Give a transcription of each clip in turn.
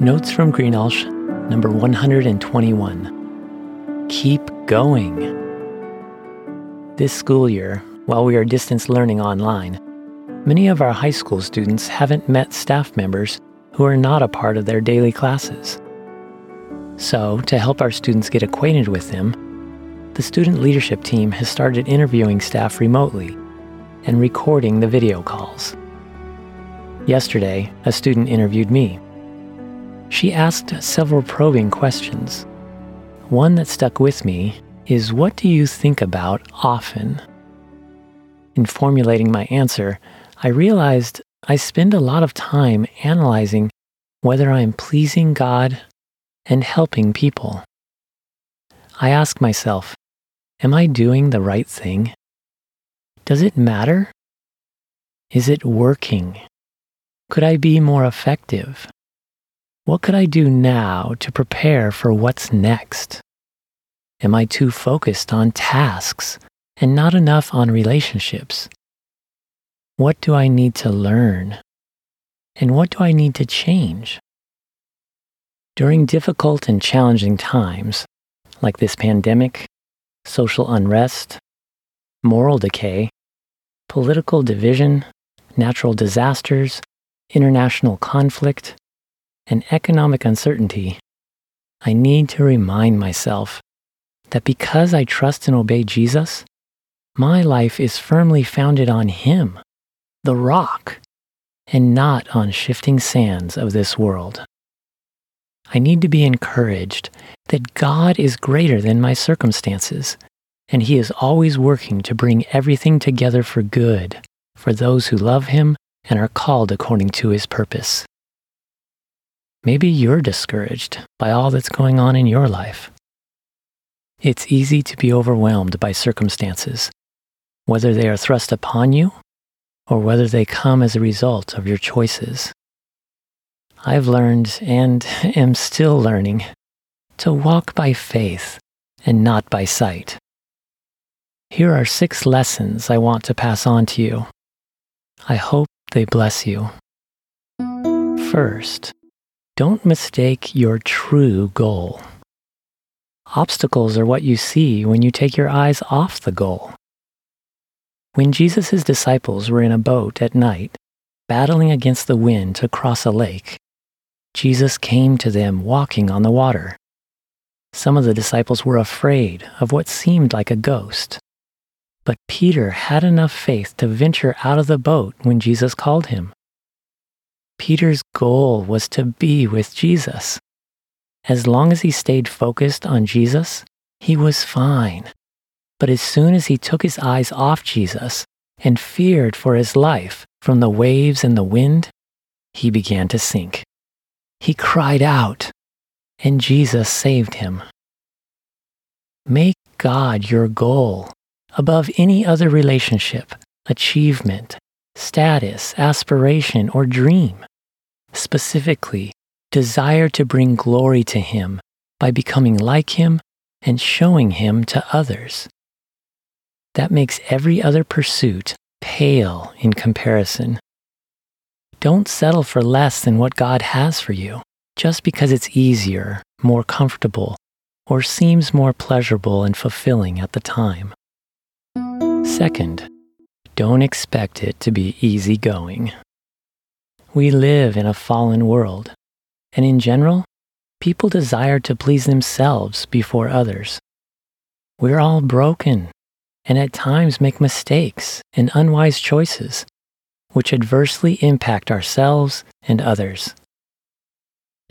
Notes from Greenalsh, number 121. Keep going. This school year, while we are distance learning online, many of our high school students haven't met staff members who are not a part of their daily classes. So, to help our students get acquainted with them, the student leadership team has started interviewing staff remotely and recording the video calls. Yesterday, a student interviewed me. She asked several probing questions. One that stuck with me is What do you think about often? In formulating my answer, I realized I spend a lot of time analyzing whether I'm pleasing God and helping people. I ask myself, Am I doing the right thing? Does it matter? Is it working? Could I be more effective? What could I do now to prepare for what's next? Am I too focused on tasks and not enough on relationships? What do I need to learn? And what do I need to change? During difficult and challenging times, like this pandemic, social unrest, moral decay, political division, natural disasters, international conflict, and economic uncertainty, I need to remind myself that because I trust and obey Jesus, my life is firmly founded on Him, the rock, and not on shifting sands of this world. I need to be encouraged that God is greater than my circumstances, and He is always working to bring everything together for good for those who love Him and are called according to His purpose. Maybe you're discouraged by all that's going on in your life. It's easy to be overwhelmed by circumstances, whether they are thrust upon you or whether they come as a result of your choices. I've learned and am still learning to walk by faith and not by sight. Here are six lessons I want to pass on to you. I hope they bless you. First, don't mistake your true goal. Obstacles are what you see when you take your eyes off the goal. When Jesus' disciples were in a boat at night, battling against the wind to cross a lake, Jesus came to them walking on the water. Some of the disciples were afraid of what seemed like a ghost. But Peter had enough faith to venture out of the boat when Jesus called him. Peter's goal was to be with Jesus. As long as he stayed focused on Jesus, he was fine. But as soon as he took his eyes off Jesus and feared for his life from the waves and the wind, he began to sink. He cried out, and Jesus saved him. Make God your goal above any other relationship, achievement, status, aspiration, or dream. Specifically, desire to bring glory to Him by becoming like Him and showing Him to others. That makes every other pursuit pale in comparison. Don't settle for less than what God has for you just because it's easier, more comfortable, or seems more pleasurable and fulfilling at the time. Second, don't expect it to be easy going. We live in a fallen world, and in general, people desire to please themselves before others. We're all broken and at times make mistakes and unwise choices, which adversely impact ourselves and others.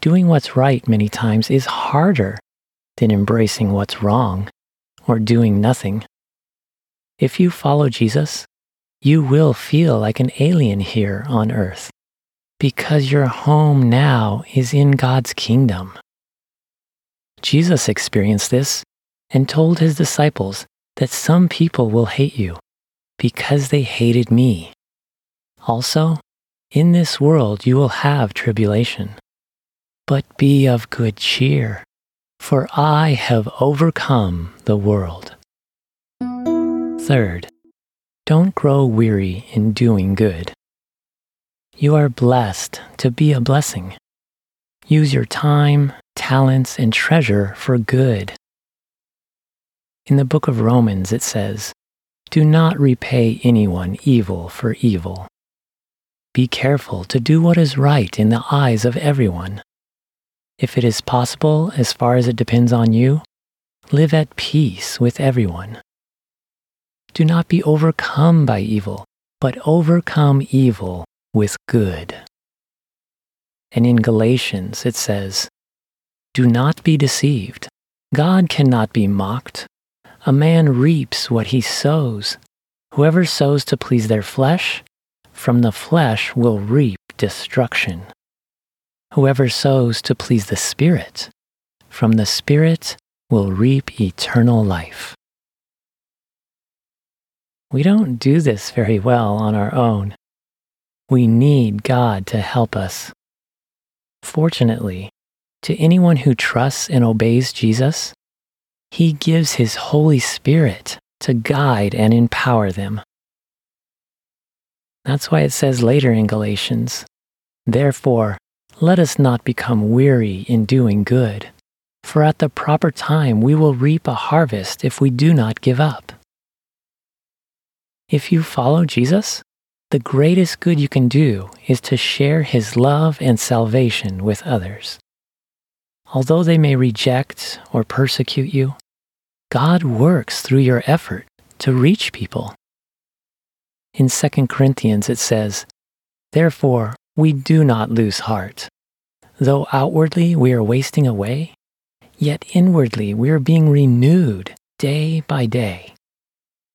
Doing what's right many times is harder than embracing what's wrong or doing nothing. If you follow Jesus, you will feel like an alien here on earth because your home now is in God's kingdom. Jesus experienced this and told his disciples that some people will hate you because they hated me. Also, in this world you will have tribulation. But be of good cheer, for I have overcome the world. Third, don't grow weary in doing good. You are blessed to be a blessing. use your time, talents, and treasure for good. In the book of Romans, it says, Do not repay anyone evil for evil. Be careful to do what is right in the eyes of everyone. If it is possible, as far as it depends on you, live at peace with everyone. Do not be overcome by evil, but overcome evil with good. And in Galatians, it says, Do not be deceived. God cannot be mocked. A man reaps what he sows. Whoever sows to please their flesh, from the flesh will reap destruction. Whoever sows to please the Spirit, from the Spirit will reap eternal life. We don't do this very well on our own. We need God to help us. Fortunately, to anyone who trusts and obeys Jesus, He gives His Holy Spirit to guide and empower them. That's why it says later in Galatians, Therefore, let us not become weary in doing good, for at the proper time we will reap a harvest if we do not give up. If you follow Jesus, the greatest good you can do is to share his love and salvation with others. Although they may reject or persecute you, God works through your effort to reach people. In 2 Corinthians it says, Therefore, we do not lose heart. Though outwardly we are wasting away, yet inwardly we are being renewed day by day.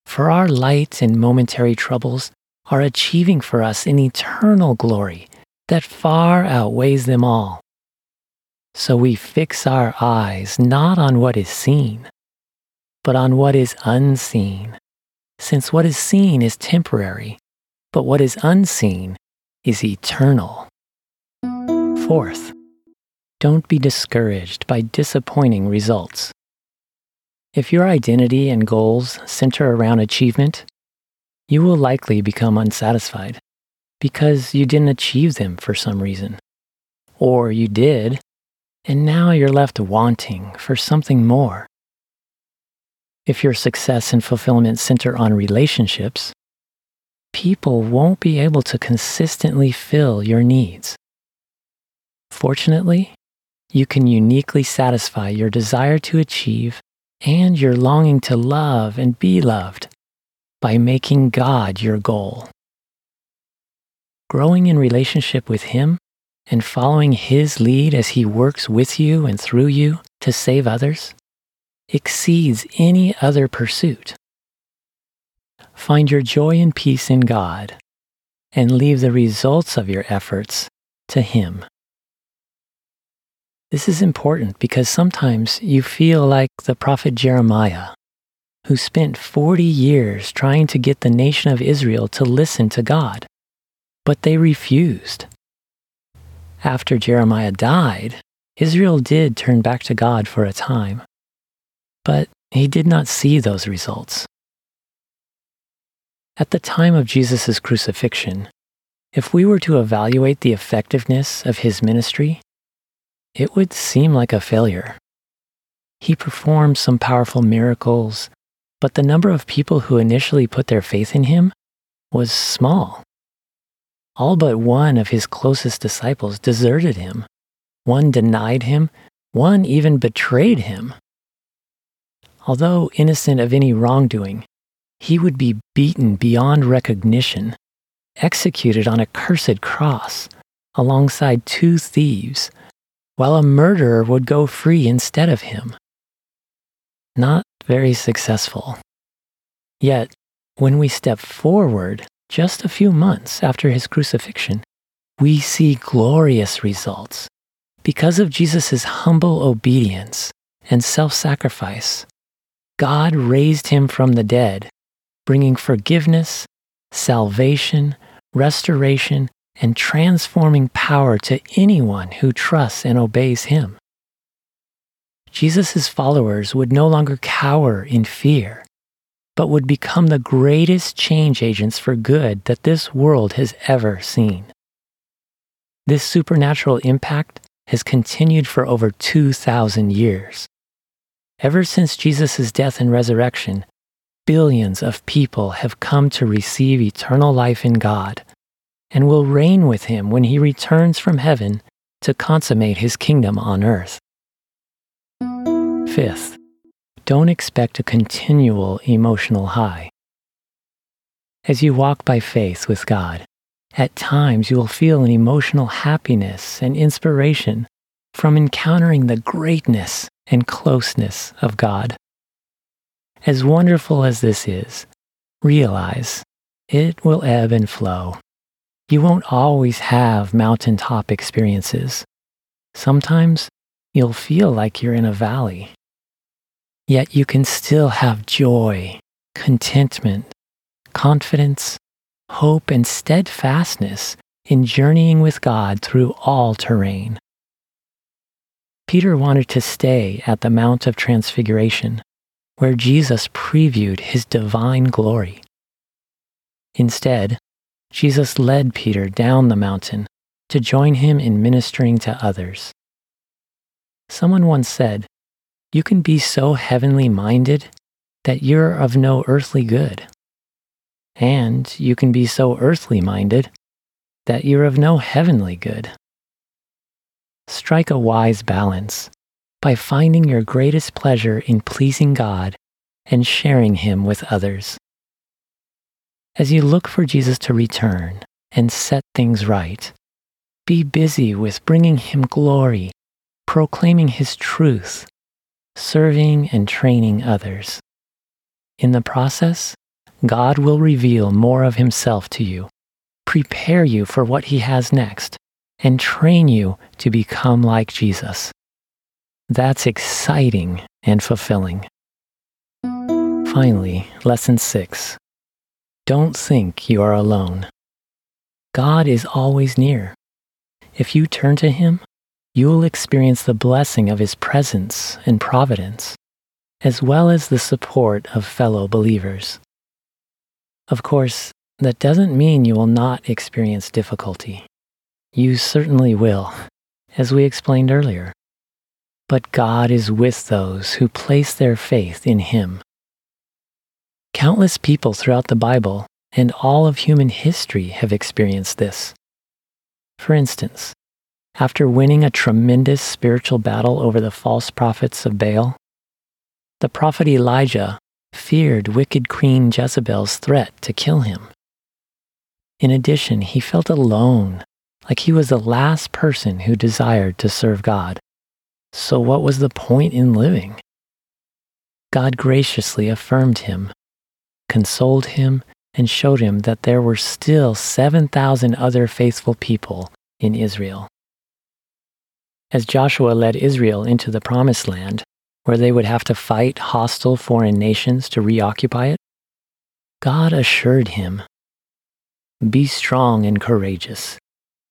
For our light and momentary troubles are achieving for us an eternal glory that far outweighs them all. So we fix our eyes not on what is seen, but on what is unseen, since what is seen is temporary, but what is unseen is eternal. Fourth, don't be discouraged by disappointing results. If your identity and goals center around achievement, you will likely become unsatisfied because you didn't achieve them for some reason. Or you did, and now you're left wanting for something more. If your success and fulfillment center on relationships, people won't be able to consistently fill your needs. Fortunately, you can uniquely satisfy your desire to achieve and your longing to love and be loved by making God your goal. Growing in relationship with Him and following His lead as He works with you and through you to save others exceeds any other pursuit. Find your joy and peace in God and leave the results of your efforts to Him. This is important because sometimes you feel like the prophet Jeremiah who spent 40 years trying to get the nation of Israel to listen to God, but they refused. After Jeremiah died, Israel did turn back to God for a time, but he did not see those results. At the time of Jesus' crucifixion, if we were to evaluate the effectiveness of his ministry, it would seem like a failure. He performed some powerful miracles but the number of people who initially put their faith in him was small. All but one of his closest disciples deserted him. One denied him. One even betrayed him. Although innocent of any wrongdoing, he would be beaten beyond recognition, executed on a cursed cross alongside two thieves, while a murderer would go free instead of him. Not very successful. Yet, when we step forward just a few months after his crucifixion, we see glorious results because of Jesus' humble obedience and self sacrifice. God raised him from the dead, bringing forgiveness, salvation, restoration, and transforming power to anyone who trusts and obeys him. Jesus' followers would no longer cower in fear, but would become the greatest change agents for good that this world has ever seen. This supernatural impact has continued for over 2,000 years. Ever since Jesus' death and resurrection, billions of people have come to receive eternal life in God and will reign with him when he returns from heaven to consummate his kingdom on earth. Fifth, don't expect a continual emotional high. As you walk by faith with God, at times you will feel an emotional happiness and inspiration from encountering the greatness and closeness of God. As wonderful as this is, realize it will ebb and flow. You won't always have mountaintop experiences. Sometimes you'll feel like you're in a valley. Yet you can still have joy, contentment, confidence, hope, and steadfastness in journeying with God through all terrain. Peter wanted to stay at the Mount of Transfiguration, where Jesus previewed his divine glory. Instead, Jesus led Peter down the mountain to join him in ministering to others. Someone once said, You can be so heavenly minded that you're of no earthly good. And you can be so earthly minded that you're of no heavenly good. Strike a wise balance by finding your greatest pleasure in pleasing God and sharing Him with others. As you look for Jesus to return and set things right, be busy with bringing Him glory, proclaiming His truth, serving and training others. In the process, God will reveal more of Himself to you, prepare you for what He has next, and train you to become like Jesus. That's exciting and fulfilling. Finally, lesson six don't think you are alone. God is always near. If you turn to Him, you will experience the blessing of His presence and providence, as well as the support of fellow believers. Of course, that doesn't mean you will not experience difficulty. You certainly will, as we explained earlier. But God is with those who place their faith in Him. Countless people throughout the Bible and all of human history have experienced this. For instance, after winning a tremendous spiritual battle over the false prophets of Baal, the prophet Elijah feared wicked Queen Jezebel's threat to kill him. In addition, he felt alone, like he was the last person who desired to serve God. So, what was the point in living? God graciously affirmed him consoled him, and showed him that there were still 7,000 other faithful people in Israel. As Joshua led Israel into the Promised Land, where they would have to fight hostile foreign nations to reoccupy it, God assured him Be strong and courageous.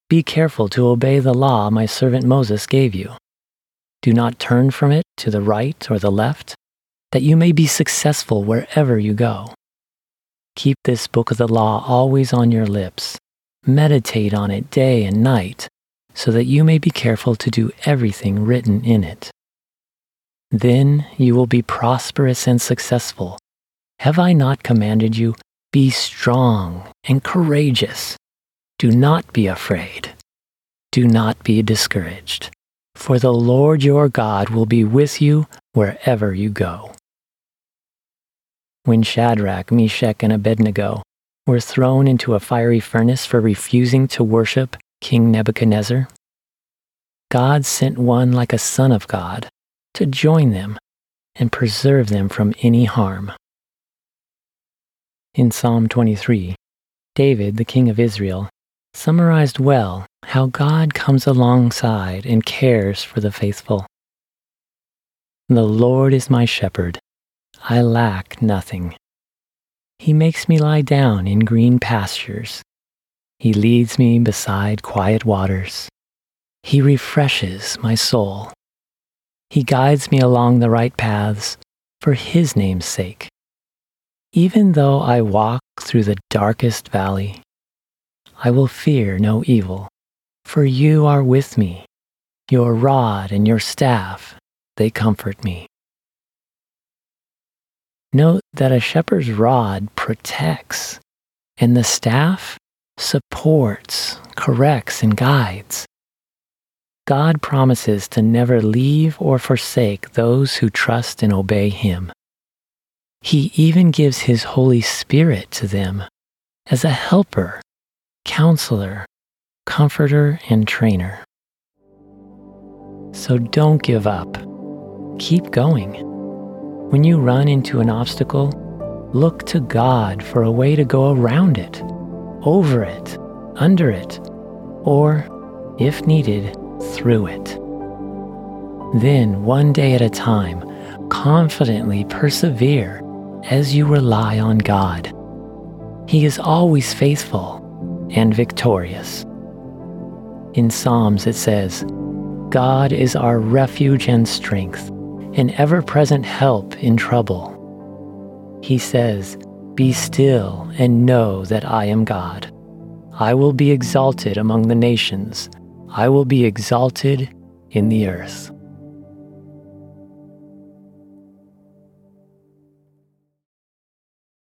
Be careful to obey the law my servant Moses gave you. Do not turn from it to the right or the left, that you may be successful wherever you go. Keep this book of the law always on your lips. Meditate on it day and night, so that you may be careful to do everything written in it. Then you will be prosperous and successful. Have I not commanded you? Be strong and courageous. Do not be afraid. Do not be discouraged, for the Lord your God will be with you wherever you go when Shadrach, Meshach, and Abednego were thrown into a fiery furnace for refusing to worship King Nebuchadnezzar? God sent one like a son of God to join them and preserve them from any harm. In Psalm 23, David, the king of Israel, summarized well how God comes alongside and cares for the faithful. The Lord is my shepherd. I lack nothing. He makes me lie down in green pastures. He leads me beside quiet waters. He refreshes my soul. He guides me along the right paths for His name's sake. Even though I walk through the darkest valley, I will fear no evil, for you are with me. Your rod and your staff, they comfort me. Note that a shepherd's rod protects, and the staff supports, corrects, and guides. God promises to never leave or forsake those who trust and obey Him. He even gives His Holy Spirit to them as a helper, counselor, comforter, and trainer. So don't give up. Keep going. When you run into an obstacle, look to God for a way to go around it, over it, under it, or, if needed, through it. Then, one day at a time, confidently persevere as you rely on God. He is always faithful and victorious. In Psalms, it says, God is our refuge and strength, an ever present help in trouble. He says, Be still and know that I am God. I will be exalted among the nations, I will be exalted in the earth.